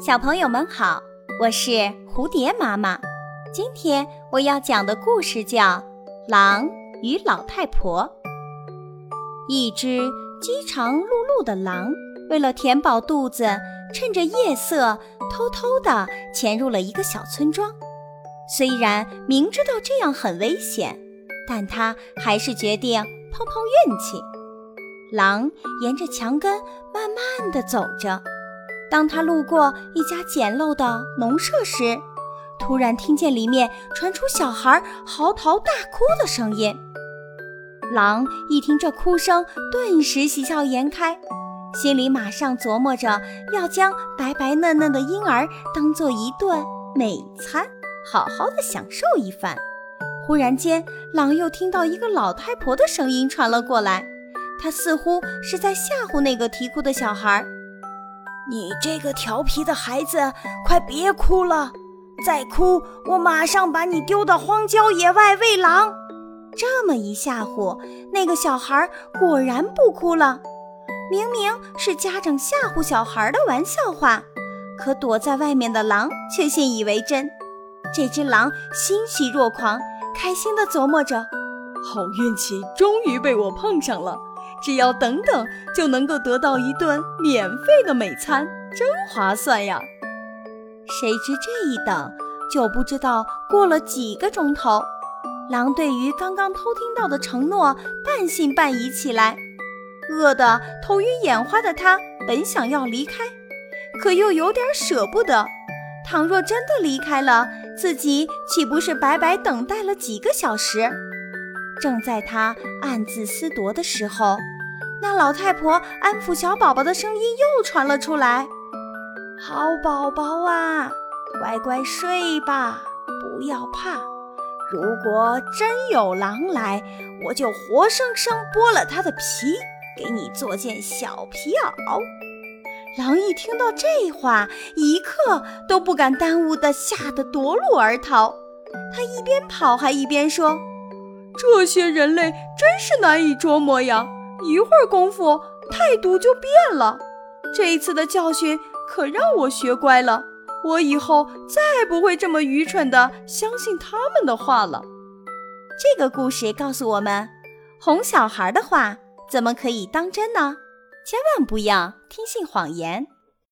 小朋友们好，我是蝴蝶妈妈。今天我要讲的故事叫《狼与老太婆》。一只饥肠辘辘的狼，为了填饱肚子，趁着夜色偷偷地潜入了一个小村庄。虽然明知道这样很危险，但他还是决定碰碰运气。狼沿着墙根慢慢地走着。当他路过一家简陋的农舍时，突然听见里面传出小孩嚎啕大哭的声音。狼一听这哭声，顿时喜笑颜开，心里马上琢磨着要将白白嫩嫩的婴儿当做一顿美餐，好好的享受一番。忽然间，狼又听到一个老太婆的声音传了过来，她似乎是在吓唬那个啼哭的小孩。你这个调皮的孩子，快别哭了！再哭，我马上把你丢到荒郊野外喂狼。这么一吓唬，那个小孩果然不哭了。明明是家长吓唬小孩的玩笑话，可躲在外面的狼却信以为真。这只狼欣喜若狂，开心地琢磨着：好运气终于被我碰上了。只要等等，就能够得到一顿免费的美餐，真划算呀！谁知这一等，就不知道过了几个钟头。狼对于刚刚偷听到的承诺半信半疑起来，饿得头晕眼花的他本想要离开，可又有点舍不得。倘若真的离开了，自己岂不是白白等待了几个小时？正在他暗自思夺的时候，那老太婆安抚小宝宝的声音又传了出来：“好宝宝啊，乖乖睡吧，不要怕。如果真有狼来，我就活生生剥了它的皮，给你做件小皮袄。”狼一听到这话，一刻都不敢耽误的，吓得夺路而逃。他一边跑还一边说。这些人类真是难以捉摸呀！一会儿功夫，态度就变了。这一次的教训可让我学乖了，我以后再不会这么愚蠢的相信他们的话了。这个故事告诉我们，哄小孩的话怎么可以当真呢？千万不要听信谎言。